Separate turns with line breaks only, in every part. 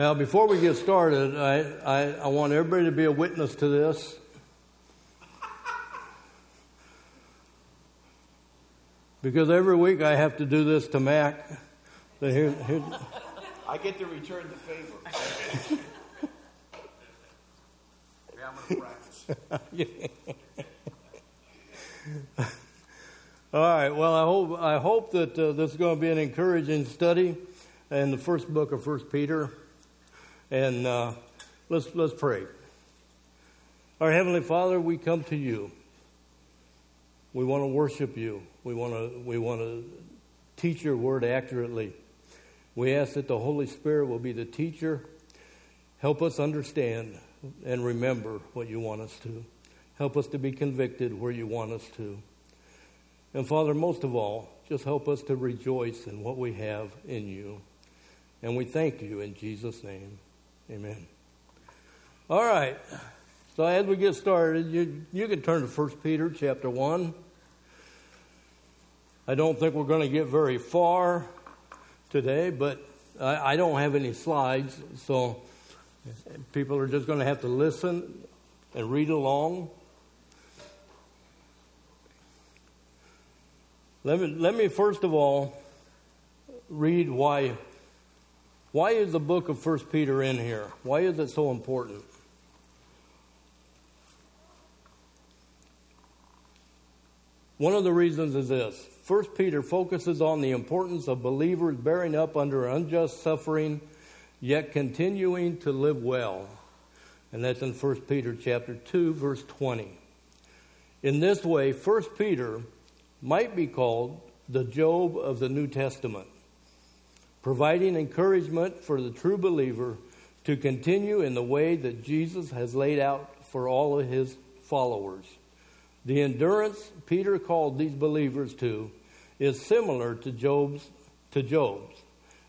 Now, before we get started, I, I, I want everybody to be a witness to this. Because every week I have to do this to Mac. So here, here,
I get to return the favor. yeah, I'm going to
practice. All right. Well, I hope I hope that uh, this is going to be an encouraging study in the first book of First Peter, and uh, let's let's pray. Our heavenly Father, we come to you. We want to worship you. We want to we want to teach your word accurately. We ask that the Holy Spirit will be the teacher. Help us understand and remember what you want us to. Help us to be convicted where you want us to. And Father, most of all, just help us to rejoice in what we have in you. And we thank you in Jesus' name. Amen. All right. So as we get started, you, you can turn to 1 Peter chapter 1. I don't think we're going to get very far today, but I, I don't have any slides, so people are just going to have to listen and read along. Let me, let me first of all read why, why is the book of 1 Peter in here? Why is it so important? One of the reasons is this First Peter focuses on the importance of believers bearing up under unjust suffering, yet continuing to live well. And that's in 1 Peter chapter 2, verse 20. In this way, 1 Peter might be called the Job of the New Testament, providing encouragement for the true believer to continue in the way that Jesus has laid out for all of his followers. The endurance Peter called these believers to is similar to Job's to Job's,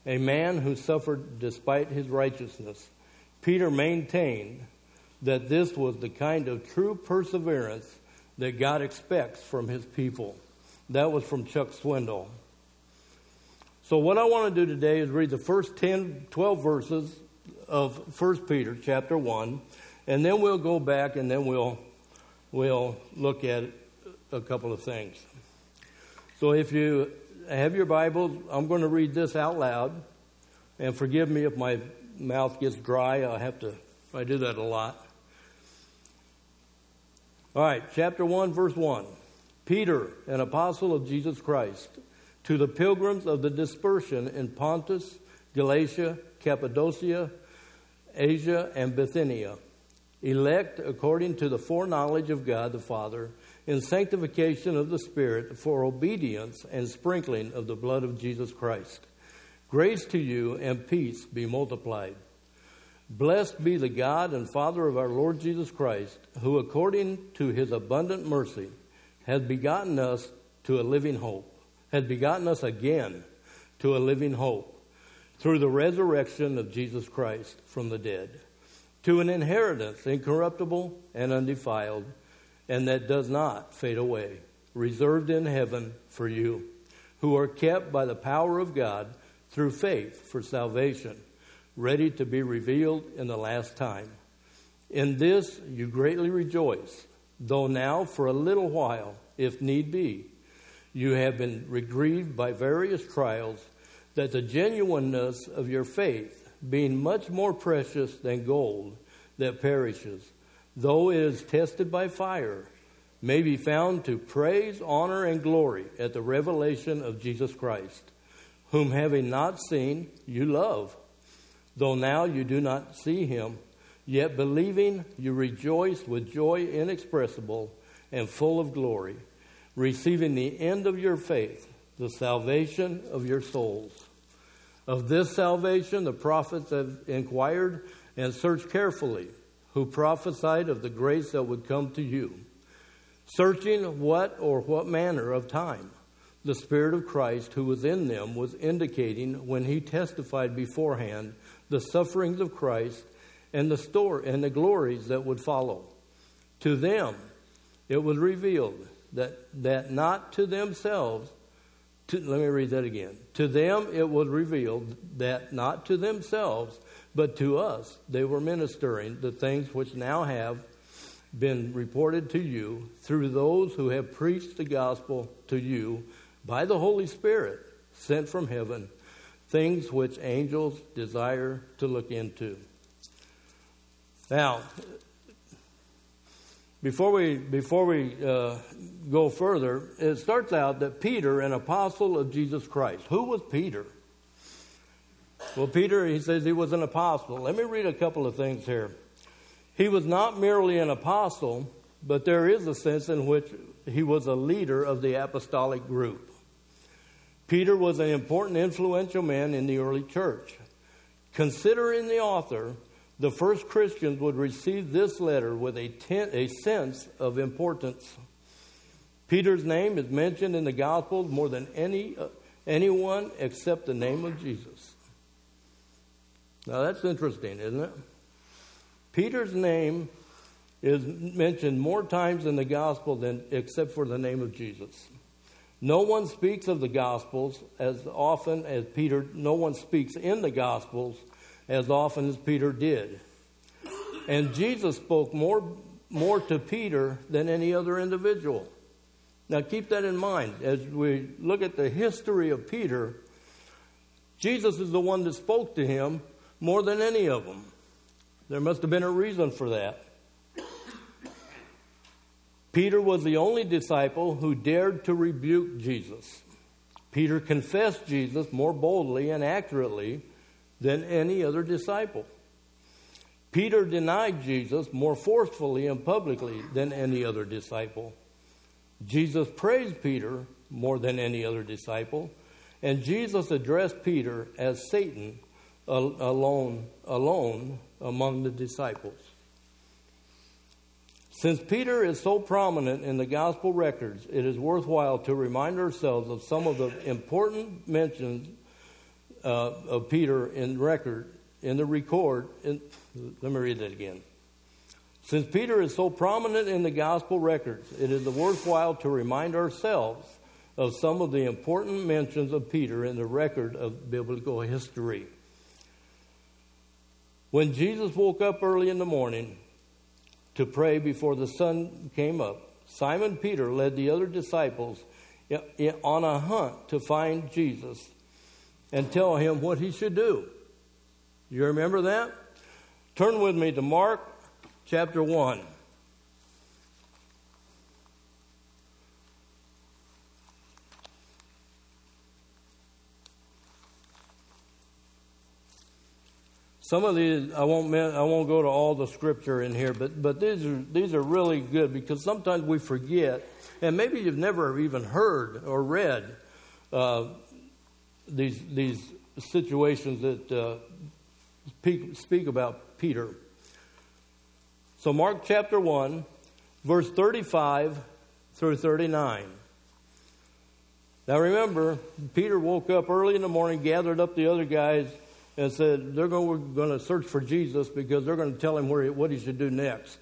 a man who suffered despite his righteousness. Peter maintained that this was the kind of true perseverance that God expects from his people. That was from Chuck Swindoll. So what I want to do today is read the first 10, 12 verses of 1 Peter chapter 1, and then we'll go back and then we'll, we'll look at a couple of things. So if you have your Bible, I'm going to read this out loud. And forgive me if my mouth gets dry. I have to, I do that a lot. All right, chapter 1, verse 1. Peter, an apostle of Jesus Christ, to the pilgrims of the dispersion in Pontus, Galatia, Cappadocia, Asia, and Bithynia, elect according to the foreknowledge of God the Father in sanctification of the Spirit for obedience and sprinkling of the blood of Jesus Christ. Grace to you and peace be multiplied. Blessed be the God and Father of our Lord Jesus Christ, who according to his abundant mercy has begotten us to a living hope, has begotten us again to a living hope through the resurrection of Jesus Christ from the dead, to an inheritance incorruptible and undefiled and that does not fade away, reserved in heaven for you, who are kept by the power of God through faith for salvation, ready to be revealed in the last time. In this you greatly rejoice, though now for a little while, if need be, you have been grieved by various trials, that the genuineness of your faith, being much more precious than gold that perishes, though it is tested by fire, may be found to praise, honor, and glory at the revelation of Jesus Christ, whom having not seen, you love. Though now you do not see him, yet believing, you rejoice with joy inexpressible and full of glory, receiving the end of your faith, the salvation of your souls. Of this salvation, the prophets have inquired and searched carefully who prophesied of the grace that would come to you, searching what or what manner of time the Spirit of Christ who was in them was indicating when he testified beforehand the sufferings of Christ and the store and the glories that would follow. To them it was revealed that, that not to themselves, To, let me read that again. To them it was revealed that not to themselves, but to us they were ministering the things which now have been reported to you through those who have preached the gospel to you by the Holy Spirit sent from heaven, things which angels desire to look into. Now, before we before we uh, go further, it starts out that Peter, an apostle of Jesus Christ. Who was Peter? Well, Peter, he says he was an apostle. Let me read a couple of things here. He was not merely an apostle, but there is a sense in which he was a leader of the apostolic group. Peter was an important, influential man in the early church. Considering the author, the first Christians would receive this letter with a, ten, a sense of importance. Peter's name is mentioned in the Gospels more than any, uh, anyone except the name of Jesus. Now that's interesting, isn't it? Peter's name is mentioned more times in the gospel than except for the name of Jesus. No one speaks of the gospels as often as Peter, no one speaks in the gospels as often as Peter did. And Jesus spoke more, more to Peter than any other individual. Now keep that in mind. As we look at the history of Peter, Jesus is the one that spoke to him more than any of them. There must have been a reason for that. Peter was the only disciple who dared to rebuke Jesus. Peter confessed Jesus more boldly and accurately than any other disciple. Peter denied Jesus more forcefully and publicly than any other disciple. Jesus praised Peter more than any other disciple, and Jesus addressed Peter as Satan alone, alone among the disciples. Since Peter is so prominent in the gospel records, it is worthwhile to remind ourselves of some of the important mentions uh, of Peter in record in the record. In, let me read that again. Since Peter is so prominent in the gospel records, it is worthwhile to remind ourselves of some of the important mentions of Peter in the record of biblical history. When Jesus woke up early in the morning to pray before the sun came up, Simon Peter led the other disciples on a hunt to find Jesus and tell him what he should do. You remember that? Turn with me to Mark chapter 1. Some of these I won't I won't go to all the scripture in here, but but these are these are really good because sometimes we forget, and maybe you've never even heard or read uh, these these situations that uh, speak, about Peter. So Mark chapter one, verse thirty-five through thirty-nine. Now remember, Peter woke up early in the morning, gathered up the other guys and said they're going, going to search for Jesus because they're going to tell him where he, what he should do next.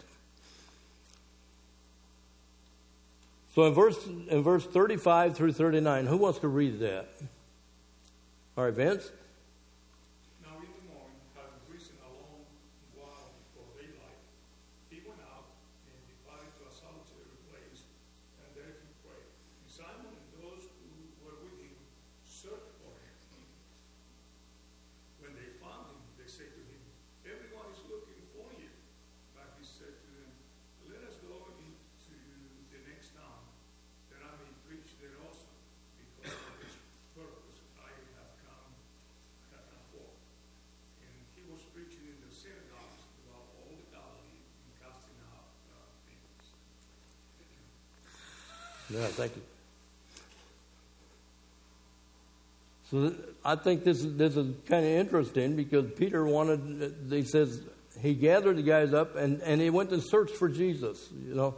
So in verse in verse 35 through 39, who wants to read that? All right, Yeah, thank you. So I think this is, this is kind of interesting because Peter wanted, he says, he gathered the guys up and, and he went and searched for Jesus, you know,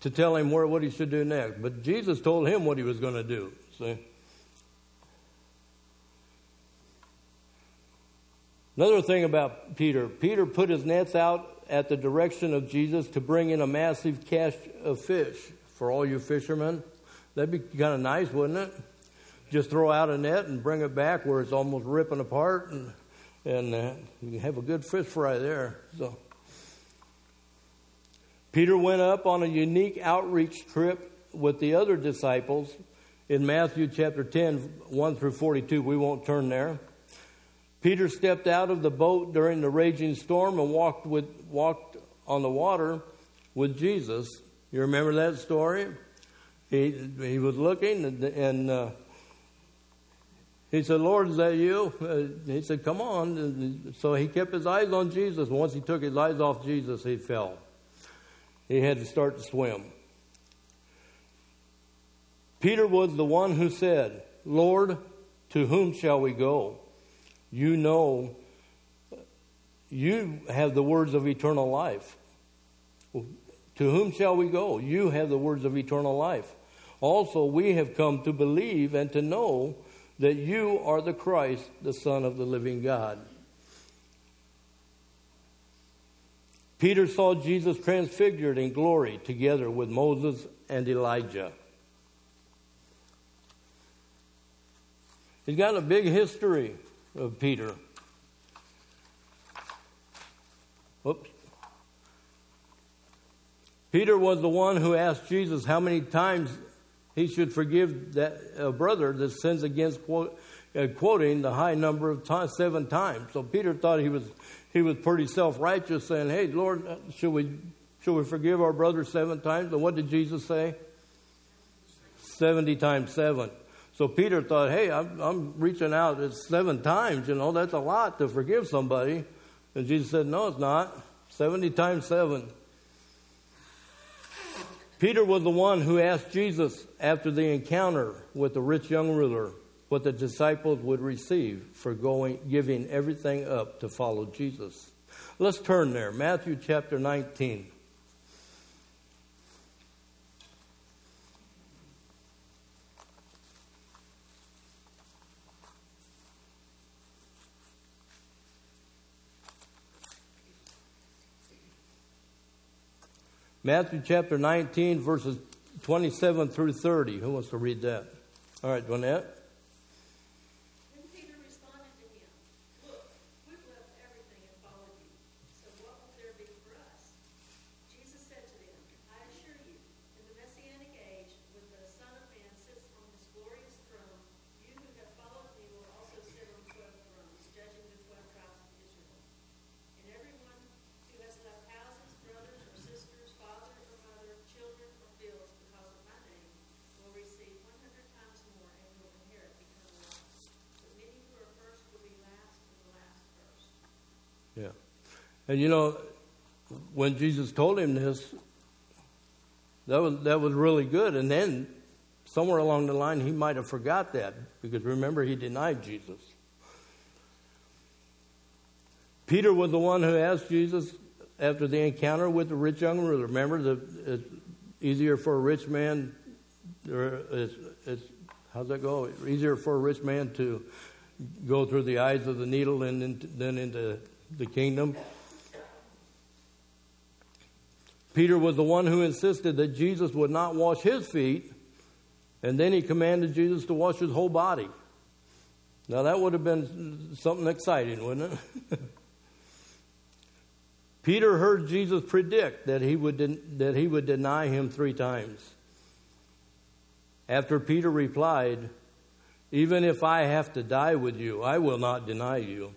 to tell him where, what he should do next. But Jesus told him what he was going to do. See? Another thing about Peter Peter put his nets out at the direction of Jesus to bring in a massive catch of fish. For all you fishermen, That'd be kind of nice, wouldn't it? Just throw out a net and bring it back where it's almost ripping apart, and and uh, you have a good fish fry there. So. Peter went up on a unique outreach trip with the other disciples in Matthew chapter 10, 1 through 42. We won't turn there. Peter stepped out of the boat during the raging storm and walked, with, walked on the water with Jesus. You remember that story? He, he was looking and, and uh, he said, Lord, is that you? Uh, he said, Come on. And so he kept his eyes on Jesus. Once he took his eyes off Jesus, he fell. He had to start to swim. Peter was the one who said, Lord, to whom shall we go? You know, you have the words of eternal life. To whom shall we go? You have the words of eternal life. Also, we have come to believe and to know that you are the Christ, the Son of the living God. Peter saw Jesus transfigured in glory together with Moses and Elijah. He's got a big history of Peter. Oops. Peter was the one who asked Jesus how many times he should forgive that uh, brother that sins against, quote, uh, quoting the high number of times, seven times. So Peter thought he was he was pretty self righteous, saying, "Hey, Lord, uh, should we should we forgive our brother seven times?" And what did Jesus say? Seventy times seven. So Peter thought, "Hey, I'm, I'm reaching out. It's seven times. You know, that's a lot to forgive somebody." And Jesus said, "No, it's not. Seventy times seven. Peter was the one who asked Jesus after the encounter with the rich young ruler what the disciples would receive for going giving everything up to follow Jesus. Let's turn there. Matthew chapter 19. Matthew chapter 19, verses 27 through 30. Who wants to read that? All right, Donette. And you know, when Jesus told him this, that was that was really good. And then somewhere along the line, he might have forgot that because remember he denied Jesus. Peter was the one who asked Jesus after the encounter with the rich young ruler. Remember, the, it's easier for a rich man, it's, it's, how's that go? Easier for a rich man to go through the eyes of the needle than, than into the kingdom. Peter was the one who insisted that Jesus would not wash his feet, and then he commanded Jesus to wash his whole body. Now, that would have been something exciting, wouldn't it? Peter heard Jesus predict that he, would that he would deny him three times. After Peter replied, Even if I have to die with you, I will not deny you.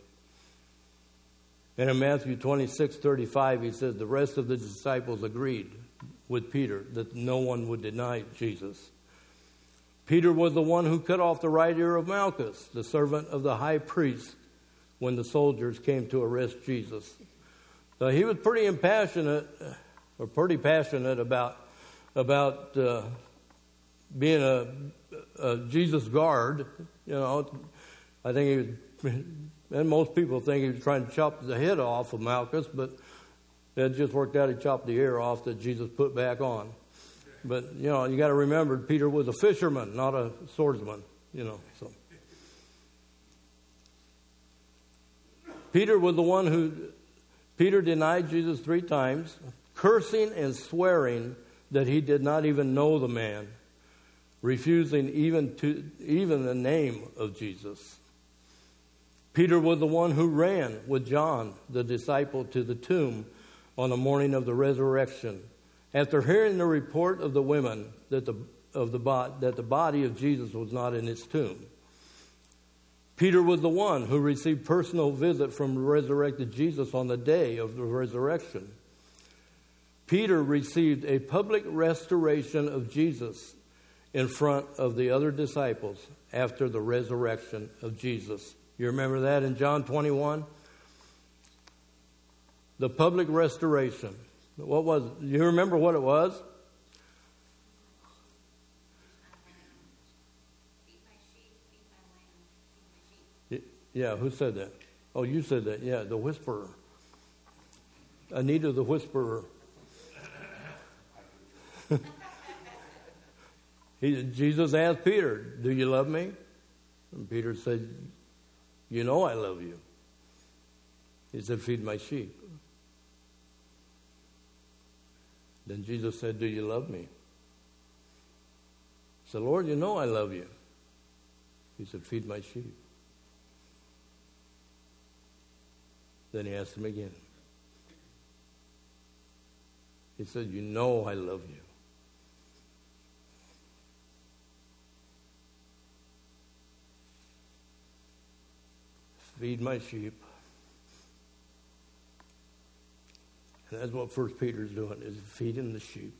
And in Matthew 26 35, he says, The rest of the disciples agreed with Peter that no one would deny Jesus. Peter was the one who cut off the right ear of Malchus, the servant of the high priest, when the soldiers came to arrest Jesus. So he was pretty impassionate, or pretty passionate about, about uh, being a, a Jesus guard. You know, I think he was and most people think he was trying to chop the head off of Malchus, but it just worked out he chopped the ear off that Jesus put back on. But, you know, you got to remember Peter was a fisherman, not a swordsman, you know, so. Peter was the one who, Peter denied Jesus three times, cursing and swearing that he did not even know the man. refusing even, to, even the name of Jesus. Peter was the one who ran with John, the disciple, to the tomb on the morning of the resurrection. After hearing the report of the women that the, of the, that the body of Jesus was not in its tomb, Peter was the one who received personal visit from resurrected Jesus on the day of the resurrection. Peter received a public restoration of Jesus in front of the other disciples after the resurrection of Jesus. You remember that in John 21? The public restoration. What was You remember what it was? Yeah, who said that? Oh, you said that. Yeah, the whisperer. Anita the whisperer. he, Jesus asked Peter, Do you love me? And Peter said, You know I love you. He said, Feed my sheep. Then Jesus said, Do you love me? He said, Lord, you know I love you. He said, Feed my sheep. Then he asked him again. He said, You know I love you. Feed my sheep. And that's what First Peter's doing, is feeding the sheep.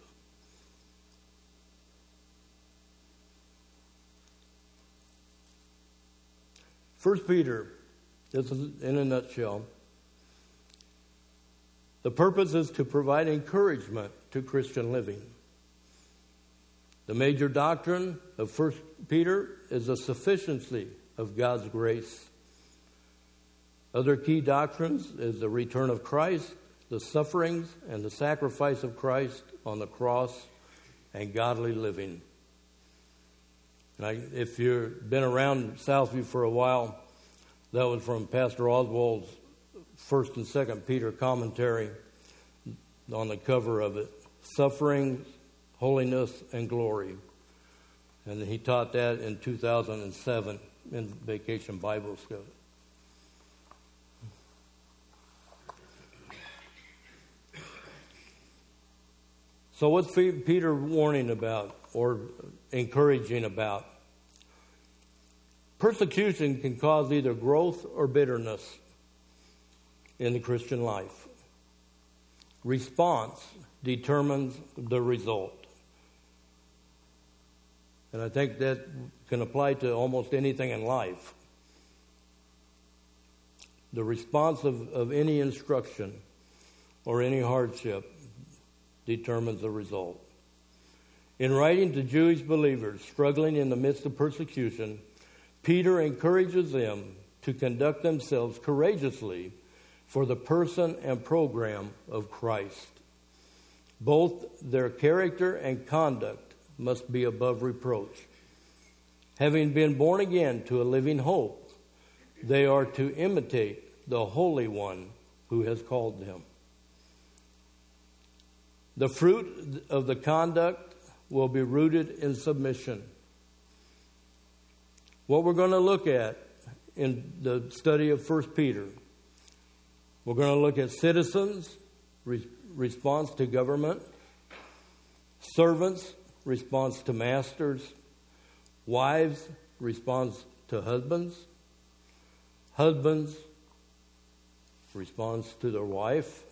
First Peter, this is in a nutshell. The purpose is to provide encouragement to Christian living. The major doctrine of 1 Peter is the sufficiency of God's grace. Other key doctrines is the return of Christ, the sufferings and the sacrifice of Christ on the cross, and godly living. If you've been around Southview for a while, that was from Pastor Oswald's First and Second Peter commentary on the cover of it. Suffering, holiness, and glory. And he taught that in 2007 in Vacation Bible School. So, what's Peter warning about or encouraging about? Persecution can cause either growth or bitterness in the Christian life. Response determines the result. And I think that can apply to almost anything in life. The response of, of any instruction or any hardship determines the result. In writing to Jewish believers struggling in the midst of persecution, Peter encourages them to conduct themselves courageously for the person and program of Christ. Both their character and conduct must be above reproach. Having been born again to a living hope, they are to imitate the Holy One who has called them. The fruit of the conduct will be rooted in submission. What we're going to look at in the study of 1 Peter we're going to look at citizens' re- response to government, servants' response to masters, wives' response to husbands, husbands' response to their wife,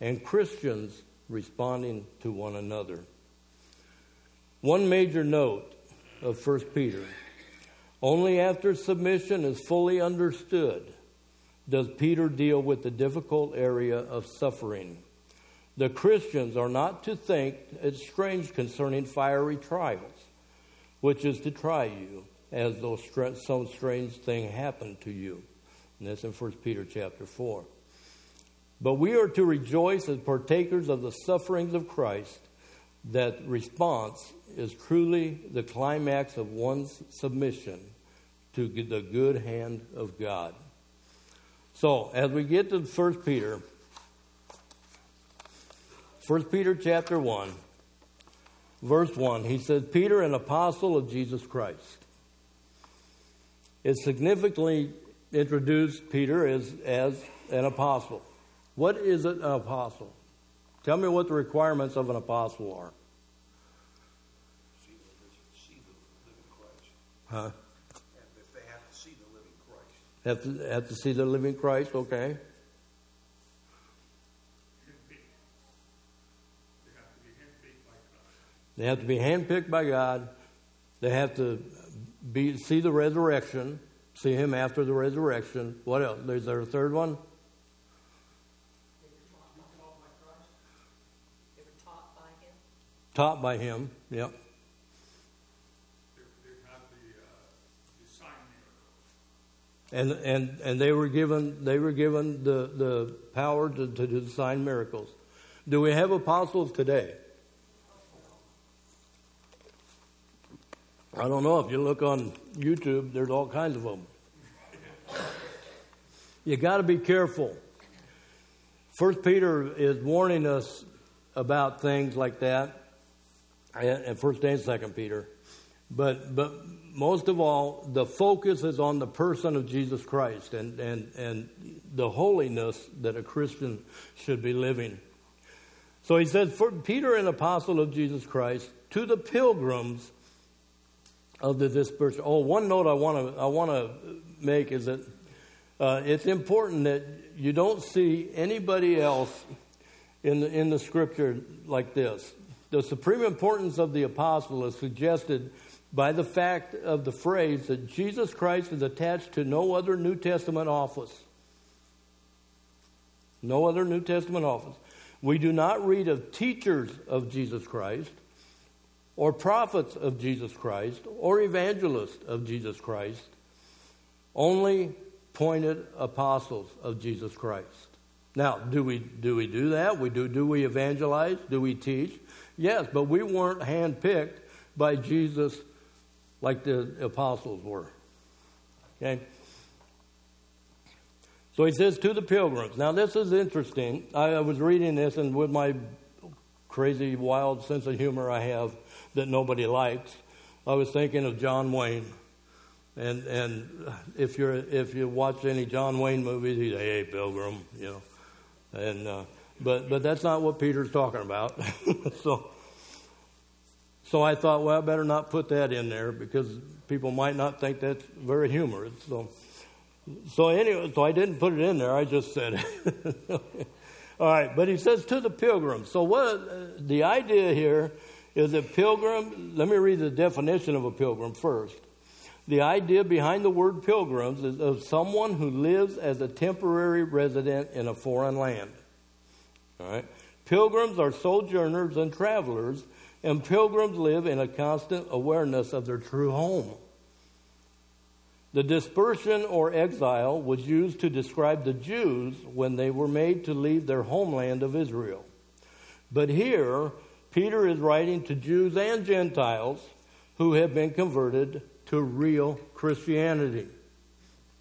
and Christians responding to one another. One major note of 1 Peter only after submission is fully understood does Peter deal with the difficult area of suffering. The Christians are not to think it's strange concerning fiery trials, which is to try you, as though some strange thing happened to you. And that's in 1 Peter chapter 4. But we are to rejoice as partakers of the sufferings of Christ, that response is truly the climax of one's submission to the good hand of God. So, as we get to 1 Peter, 1 Peter chapter 1, verse 1. He says, Peter, an apostle of Jesus Christ. It significantly introduced Peter as, as an apostle. What is an apostle? Tell me what the requirements of an apostle are.
See the, see the living Christ.
Huh?
If they have to see the living Christ.
Have to, have to see the living Christ, okay? They have to be handpicked by God. They have to be see the resurrection, see Him after the resurrection. What else? Is there a third one?
They were taught by him.
Taught by Him. Yep. And, and, and they were given they were given the, the power to, to do sign miracles. Do we have apostles today? I don't know. If you look on YouTube, there's all kinds of them. You got to be careful. First Peter is warning us about things like that, and First and Second Peter. But but most of all, the focus is on the person of Jesus Christ and and and the holiness that a Christian should be living. So he says, "For Peter, an apostle of Jesus Christ, to the pilgrims." of the dispersion. Oh, one note I want to I want to make is that uh, it's important that you don't see anybody else in the in the scripture like this. The supreme importance of the apostle is suggested by the fact of the phrase that Jesus Christ is attached to no other New Testament office. No other New Testament office. We do not read of teachers of Jesus Christ or prophets of Jesus Christ or evangelists of Jesus Christ, only pointed apostles of Jesus Christ. Now, do we do we do that? We do do we evangelize? Do we teach? Yes, but we weren't handpicked by Jesus like the apostles were. Okay? So he says to the pilgrims. Now this is interesting. I, I was reading this and with my crazy wild sense of humor I have, that nobody likes. I was thinking of John Wayne. And and if you're if you watch any John Wayne movies, he's hey Pilgrim, you know, and uh, but but that's not what Peter's talking about. so so I thought, well, I better not put that in there because people might not think that's very humorous. So so anyway, so I didn't put it in there. I just said it. All right, but he says to the pilgrims. So what uh, the idea here is a pilgrim. Let me read the definition of a pilgrim first. The idea behind the word pilgrims is of someone who lives as a temporary resident in a foreign land. All right. Pilgrims are sojourners and travelers, and pilgrims live in a constant awareness of their true home. The dispersion or exile was used to describe the Jews when they were made to leave their homeland of Israel. But here, Peter is writing to Jews and Gentiles who have been converted to real Christianity.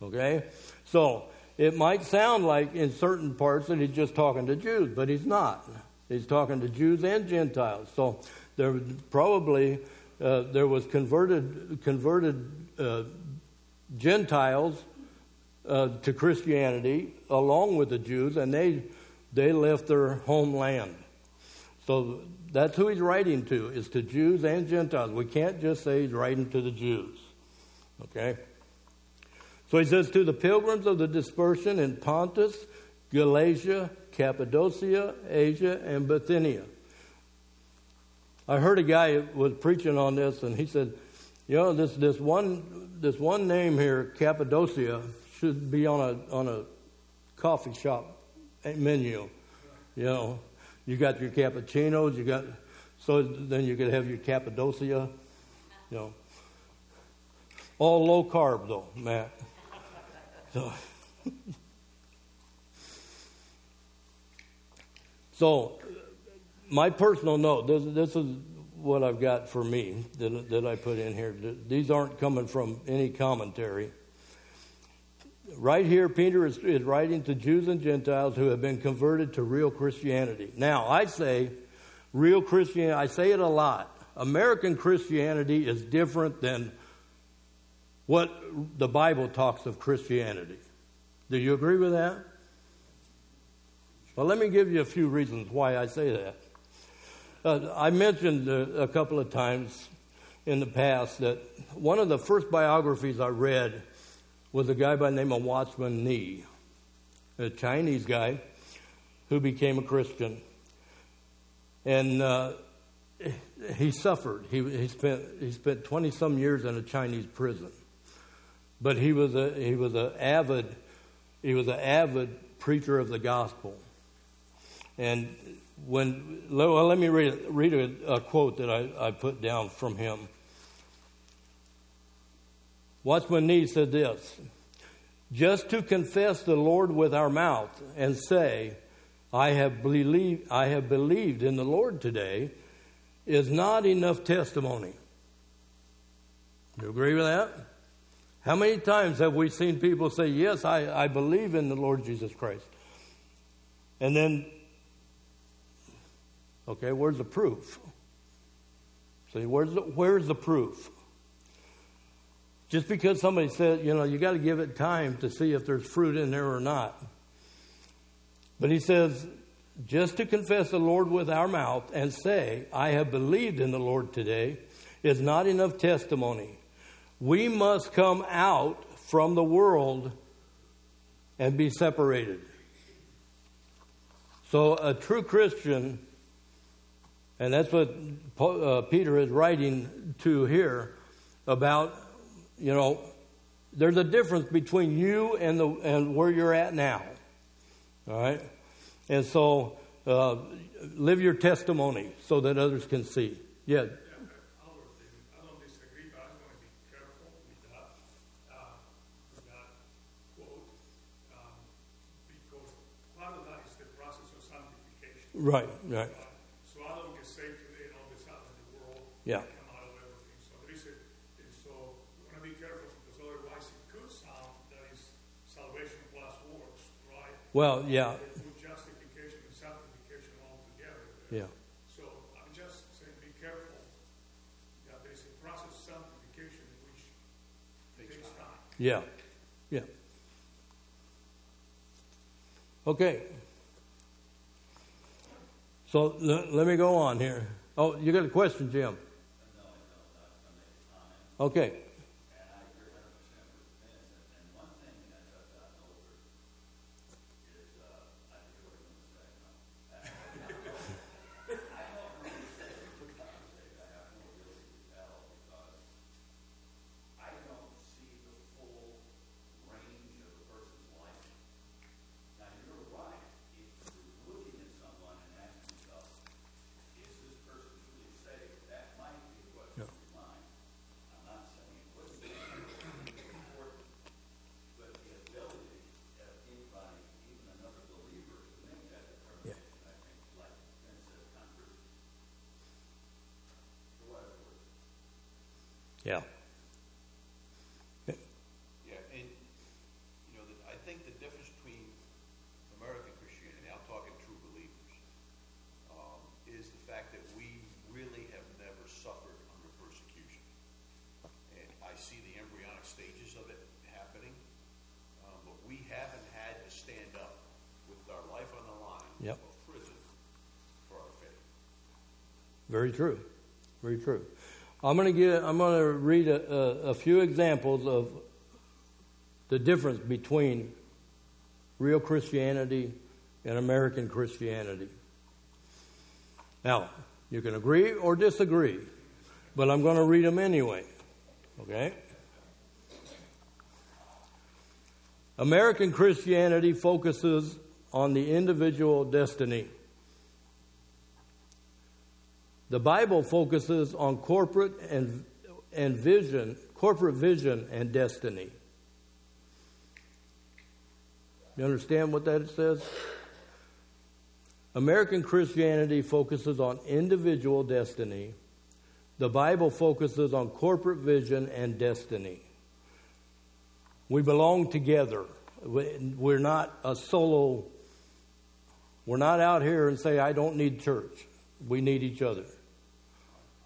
Okay? So, it might sound like in certain parts that he's just talking to Jews, but he's not. He's talking to Jews and Gentiles. So, there probably uh, there was converted converted uh, Gentiles uh, to Christianity along with the Jews, and they they left their homeland. So that's who he's writing to, is to Jews and Gentiles. We can't just say he's writing to the Jews. Okay? So he says, To the pilgrims of the dispersion in Pontus, Galatia, Cappadocia, Asia, and Bithynia. I heard a guy was preaching on this, and he said, You know, this, this, one, this one name here, Cappadocia, should be on a, on a coffee shop menu. You know, you got your cappuccinos, you got, so then you could have your Cappadocia, you know. All low carb though, Matt. So, so my personal note, this, this is what I've got for me that, that I put in here. These aren't coming from any commentary. Right here, Peter is, is writing to Jews and Gentiles who have been converted to real Christianity. Now, I say real Christianity, I say it a lot. American Christianity is different than what the Bible talks of Christianity. Do you agree with that? Well, let me give you a few reasons why I say that. Uh, I mentioned uh, a couple of times in the past that one of the first biographies I read was a guy by the name of Watchman Nee, a Chinese guy who became a Christian. And uh, he suffered. He, he, spent, he spent 20 some years in a Chinese prison. But he was a, he was an avid, he was an avid preacher of the gospel. And when, well, let me read, read a, a quote that I, I put down from him. Watchman Nee said this Just to confess the Lord with our mouth and say, I have, believed, I have believed in the Lord today, is not enough testimony. Do you agree with that? How many times have we seen people say, Yes, I, I believe in the Lord Jesus Christ? And then, okay, where's the proof? See, where's the, where's the proof? Just because somebody said, you know, you got to give it time to see if there's fruit in there or not. But he says, just to confess the Lord with our mouth and say, I have believed in the Lord today, is not enough testimony. We must come out from the world and be separated. So, a true Christian, and that's what uh, Peter is writing to here about, you know, there's a difference between you and, the, and where you're at now. All right? And so uh, live your testimony so that others can see. Yeah. Right, right.
So I don't get saved today and all this out in the world.
Yeah.
Come out of everything. So there is a, so we want to be careful because otherwise it could sound that is salvation plus works, right?
Well, yeah.
With justification and sanctification all together.
Yeah.
So I'm just saying be careful that there is a process of sanctification which takes time.
Yeah. Yeah. Okay. So let me go on here. Oh, you got a question, Jim? Okay. Yeah.
Yeah, and, you know, I think the difference between American Christianity, I'm talking true believers, um, is the fact that we really have never suffered under persecution. And I see the embryonic stages of it happening, um, but we haven't had to stand up with our life on the line
Yep.
of prison for our faith.
Very true. Very true. I'm going to give. I'm going to read a, a, a few examples of the difference between real Christianity and American Christianity. Now, you can agree or disagree, but I'm going to read them anyway. Okay? American Christianity focuses on the individual destiny. The Bible focuses on corporate and, and vision, corporate vision and destiny. You understand what that says? American Christianity focuses on individual destiny. The Bible focuses on corporate vision and destiny. We belong together. We're not a solo. We're not out here and say, I don't need church. We need each other.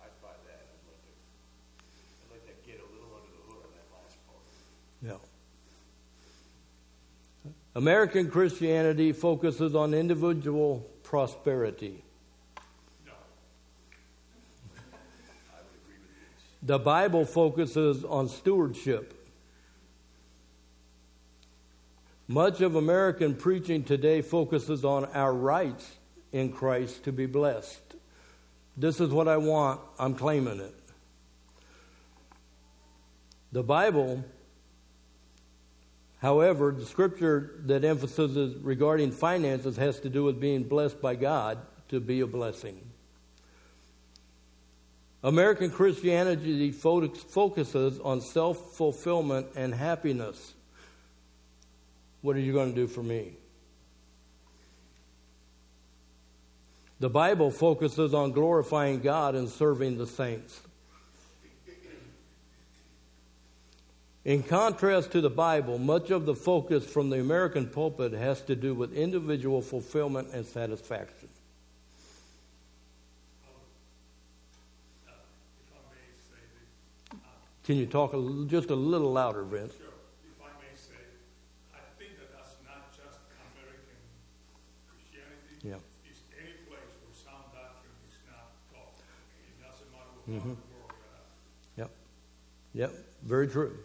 I buy that.
Yeah. American Christianity focuses on individual prosperity. The Bible focuses on stewardship. Much of American preaching today focuses on our rights in Christ to be blessed. This is what I want, I'm claiming it. The Bible, however, the scripture that emphasizes regarding finances has to do with being blessed by God to be a blessing. American Christianity focuses on self fulfillment and happiness. What are you going to do for me? The Bible focuses on glorifying God and serving the saints. In contrast to the Bible, much of the focus from the American pulpit has to do with individual fulfillment and satisfaction.
If I may say,
Can you talk a, little- just a little louder, Vince?
sure, if I may say, I think that that's not just American Christianity.
Yeah.
It's any place where sound doctrine is not taught. It doesn't matter what mm-hmm. part of the world you're at.
Yep. Yep. Very true.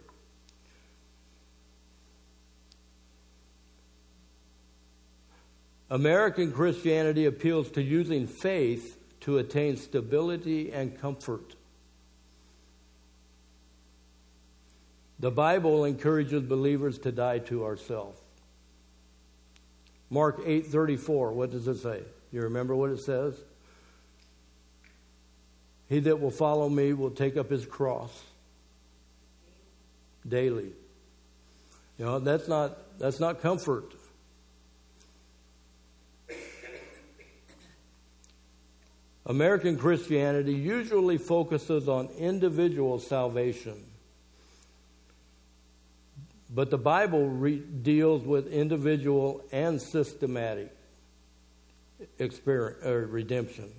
American Christianity appeals to using faith to attain stability and comfort. The Bible encourages believers to die to ourselves. Mark 8:34, what does it say? You remember what it says? He that will follow me will take up his cross daily. You know, that's not that's not comfort. American Christianity usually focuses on individual salvation. But the Bible re- deals with individual and systematic experience, or redemption.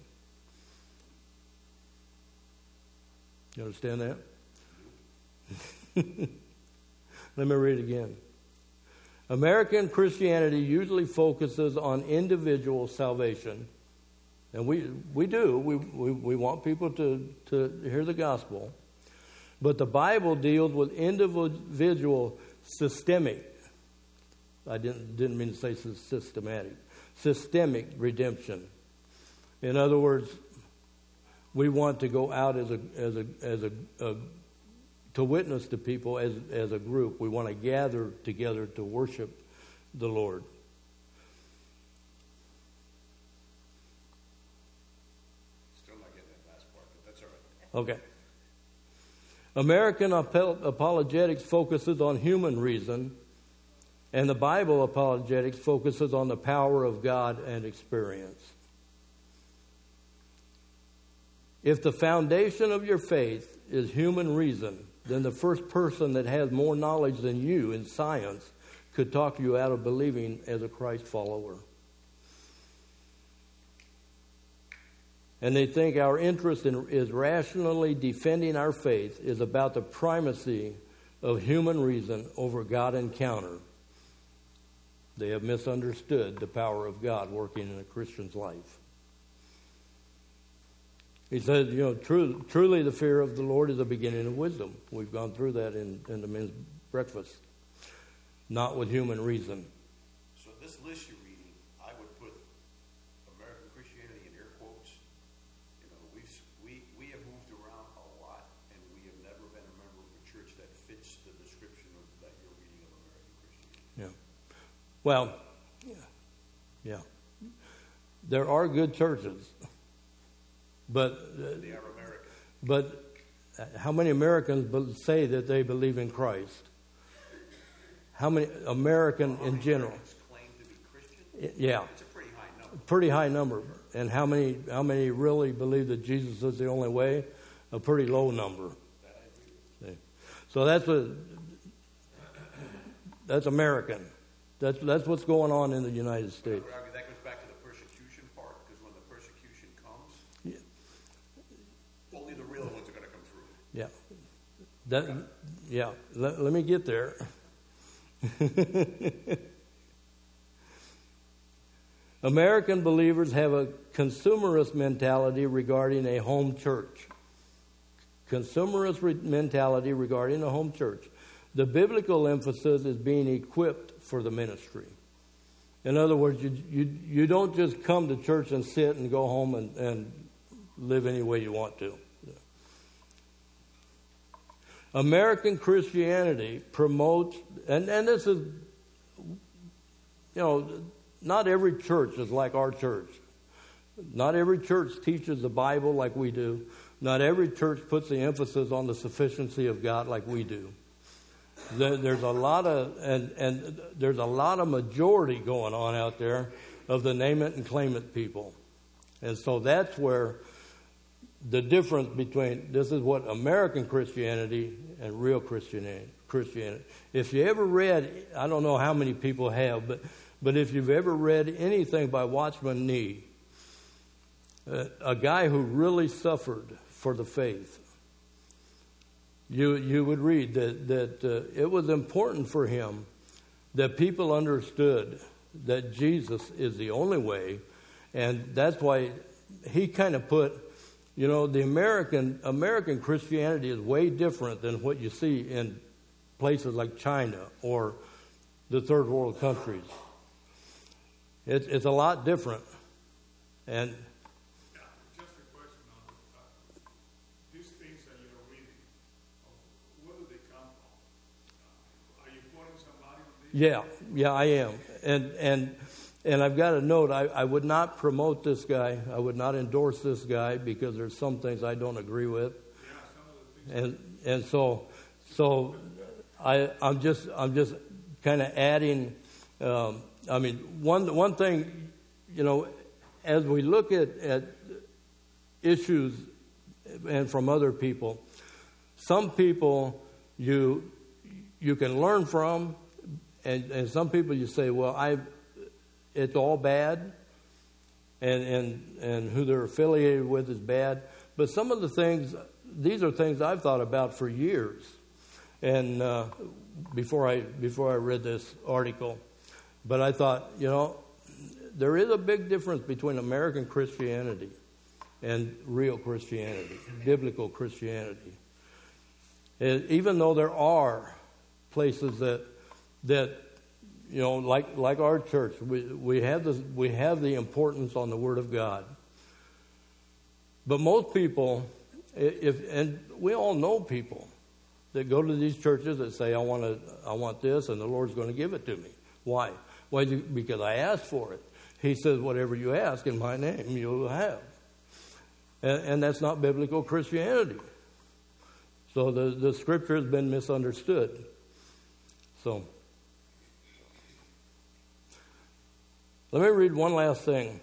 You understand that? Let me read it again. American Christianity usually focuses on individual salvation. And we, we do. We, we, we want people to, to hear the gospel. But the Bible deals with individual systemic, I didn't, didn't mean to say systematic, systemic redemption. In other words, we want to go out as a, as a, as a, a to witness to people as, as a group. We want to gather together to worship the Lord.
Still not getting that last part, but that's all right.
Okay. American ap- apologetics focuses on human reason, and the Bible apologetics focuses on the power of God and experience. If the foundation of your faith is human reason, then the first person that has more knowledge than you in science could talk you out of believing as a Christ follower. And they think our interest in, is rationally defending our faith is about the primacy of human reason over God encounter. They have misunderstood the power of God working in a Christian's life. He says, you know, truly, truly the fear of the Lord is the beginning of wisdom. We've gone through that in, in the men's breakfast. Not with human reason.
So this list you're reading, I would put American Christianity in air quotes. You know, we've, s- we, we have moved around a lot, and we have never been a member of a church that fits the description of, that you're reading of American Christianity.
Yeah. Well, yeah. yeah. There are good churches, but uh,
They are American.
but how many Americans say that they believe in Christ? How many American
How
in general?
Americans claim to be Christian?
I- Yeah,
It's a pretty high number.
pretty high number. And how many how many really believe that Jesus is the only way? A pretty low number. So that's a that's American. That's that's what's going on in the United States.
argue that goes back to the persecution part, because when the persecution comes,
Yeah.
only the real ones are going to come through.
Yeah. That, yeah, let, let me get there. American believers have a consumerist mentality regarding a home church. Consumerist re- mentality regarding a home church. The biblical emphasis is being equipped for the ministry. In other words, you, you, you don't just come to church and sit and go home and, and live any way you want to. American Christianity promotes, and, and this is, you know, not every church is like our church. Not every church teaches the Bible like we do. Not every church puts the emphasis on the sufficiency of God like we do. There's a lot of and and there's a lot of majority going on out there of the name it and claim it people, and so that's where the difference between this is what American Christianity and real Christianity. Christianity. If you ever read, I don't know how many people have, but but if you've ever read anything by Watchman Nee, uh, a guy who really suffered for the faith, you you would read that that uh, it was important for him that people understood that Jesus is the only way, and that's why he kind of put you know, the American American Christianity is way different than what you see in places like China or the third world countries. It's it's a lot different, and.
Yeah, just a question on uh, these things that you're reading. Uh, where do they come from? Uh, are you quoting somebody?
Yeah, yeah, I am, and and and I've got a note. I, I would not promote this guy. I would not endorse this guy because there's some things I don't agree with. And and so so I I'm just I'm just kind of adding. Um, I mean one one thing, you know, as we look at at issues and from other people, some people you you can learn from, and, and some people you say, well, I it's all bad, and, and, and who they're affiliated with is bad. But some of the things, these are things I've thought about for years. And uh, before, I, before I read this article, but I thought, you know, there is a big difference between American Christianity and real Christianity, biblical Christianity. Even though there are places that that you know, like like our church, we we have the we have the importance on the Word of God. But most people, if and we all know people that go to these churches that say, "I want to, I want this," and the Lord's going to give it to me. Why? Why? Because I asked for it. He says, "Whatever you ask in my name, you'll have." And, and that's not biblical Christianity. So the the Scripture has been misunderstood. So. Let me read one last thing.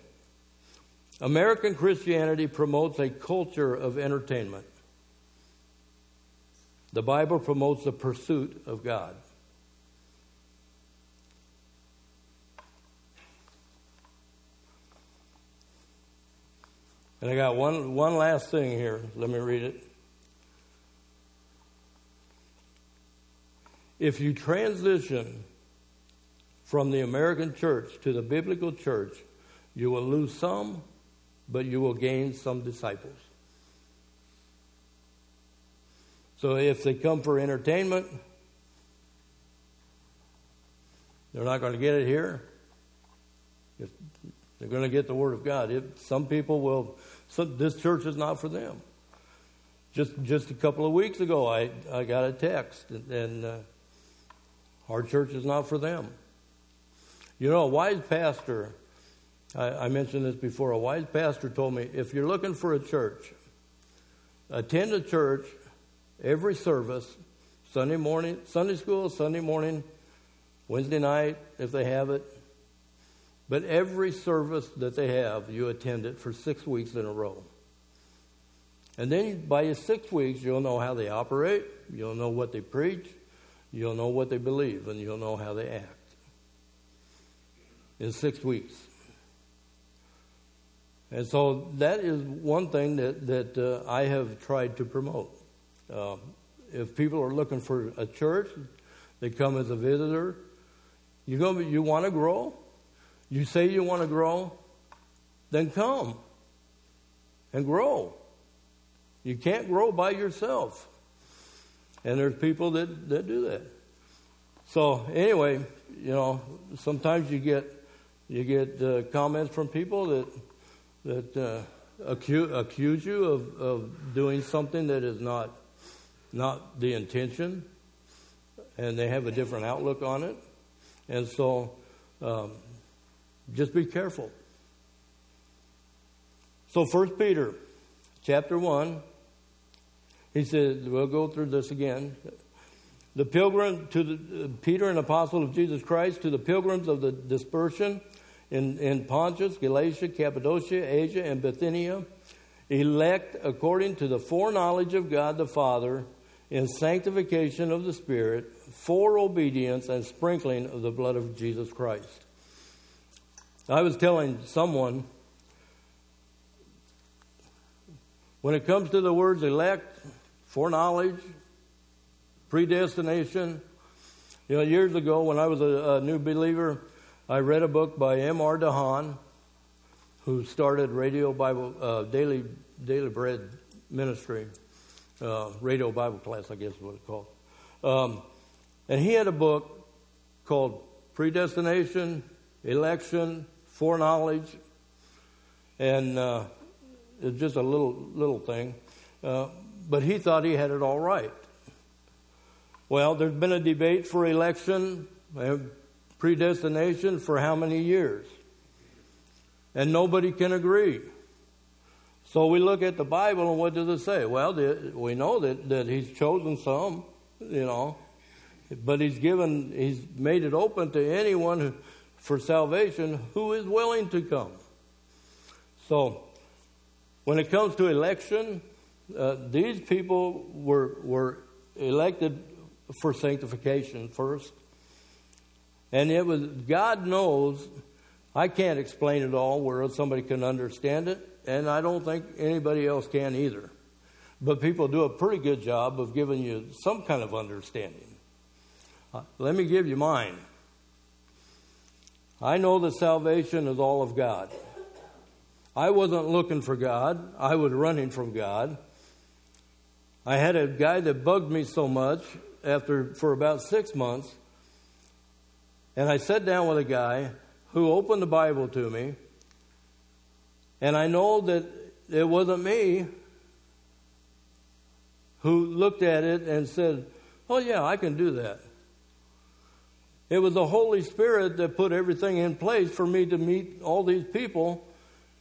American Christianity promotes a culture of entertainment. The Bible promotes the pursuit of God. And I got one, one last thing here. Let me read it. If you transition from the American church to the biblical church, you will lose some, but you will gain some disciples. So if they come for entertainment, they're not going to get it here. If they're going to get the Word of God. If some people will, so this church is not for them. Just just a couple of weeks ago, I, I got a text, and, and uh, our church is not for them. You know, a wise pastor, I, I mentioned this before, a wise pastor told me if you're looking for a church, attend a church every service, Sunday morning, Sunday school, Sunday morning, Wednesday night, if they have it. But every service that they have, you attend it for six weeks in a row. And then by your six weeks, you'll know how they operate, you'll know what they preach, you'll know what they believe, and you'll know how they act in six weeks. And so that is one thing that, that uh, I have tried to promote. Uh, if people are looking for a church, they come as a visitor. You go, you want to grow? You say you want to grow? Then come and grow. You can't grow by yourself. And there's people that, that do that. So anyway, you know, sometimes you get you get uh, comments from people that that uh, accuse, accuse you of, of doing something that is not not the intention, and they have a different outlook on it. And so, um, just be careful. So, First Peter, chapter one, he said, we'll go through this again. The pilgrim to the, uh, Peter, an apostle of Jesus Christ, to the pilgrims of the dispersion in, in Pontus, Galatia, Cappadocia, Asia, and Bithynia, elect according to the foreknowledge of God the Father in sanctification of the Spirit for obedience and sprinkling of the blood of Jesus Christ. I was telling someone when it comes to the words elect, foreknowledge, predestination, you know, years ago when I was a, a new believer, I read a book by M.R. DeHaan, who started Radio Bible uh, Daily Daily Bread Ministry uh, radio Bible class, I guess is what it's called. Um, and he had a book called Predestination, Election, Foreknowledge, and uh, it's just a little little thing. Uh, but he thought he had it all right. Well, there's been a debate for election, predestination for how many years? And nobody can agree. So we look at the Bible and what does it say? Well, we know that, that He's chosen some, you know, but He's given, He's made it open to anyone who, for salvation who is willing to come. So when it comes to election, uh, these people were, were elected for sanctification first. And it was, God knows, I can't explain it all where somebody can understand it and I don't think anybody else can either. But people do a pretty good job of giving you some kind of understanding. Uh, let me give you mine. I know that salvation is all of God. I wasn't looking for God, I was running from God. I had a guy that bugged me so much after for about six months, and I sat down with a guy who opened the Bible to me and I know that it wasn't me who looked at it and said, Oh, yeah, I can do that. It was the Holy Spirit that put everything in place for me to meet all these people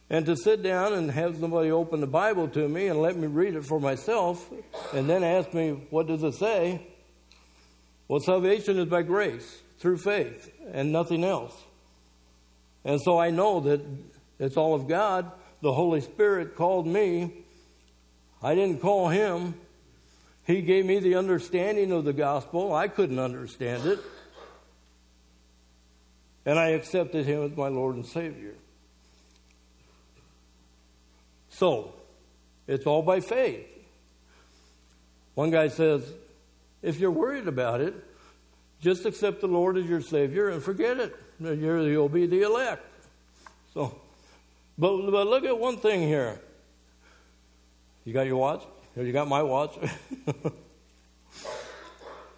and to sit down and have somebody open the Bible to me and let me read it for myself and then ask me, What does it say? Well, salvation is by grace through faith and nothing else. And so I know that it's all of God. The Holy Spirit called me. I didn't call him. He gave me the understanding of the gospel. I couldn't understand it. And I accepted him as my Lord and Savior. So, it's all by faith. One guy says, if you're worried about it, just accept the Lord as your Savior and forget it. You'll be the elect. So, but, but look at one thing here. You got your watch? You got my watch?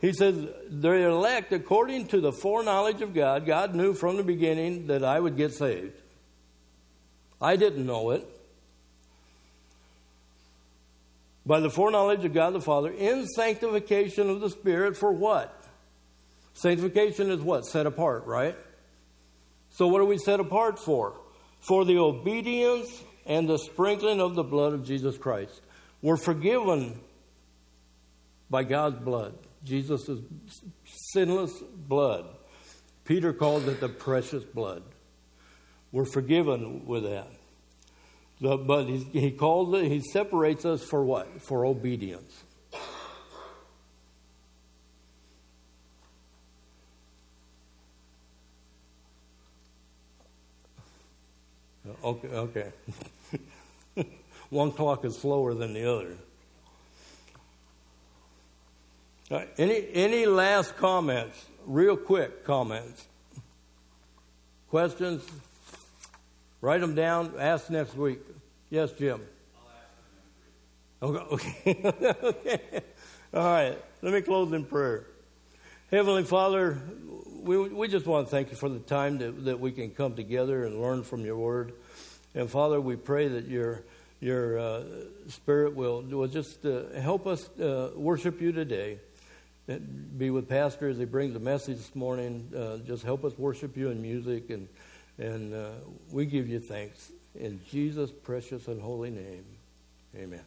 he says, they're elect according to the foreknowledge of God. God knew from the beginning that I would get saved. I didn't know it. By the foreknowledge of God the Father, in sanctification of the Spirit, for what? Sanctification is what? Set apart, right? So, what are we set apart for? for the obedience and the sprinkling of the blood of Jesus Christ. We're forgiven by God's blood, Jesus' sinless blood. Peter called it the precious blood. We're forgiven with that. But he, he calls it, he separates us for what? For obedience. Okay, okay. One clock is slower than the other. Any any last comments? Real quick comments. Questions? Write them down. Ask next week. Yes, Jim. Okay. okay. All right. Let me close in prayer. Heavenly Father, we, we just want to thank you for the time that, that we can come together and learn from your word. And Father, we pray that your your uh, spirit will will just uh, help us uh, worship you today. Be with Pastor as he brings the message this morning. Uh, just help us worship you in music, and and uh, we give you thanks in Jesus' precious and holy name. Amen.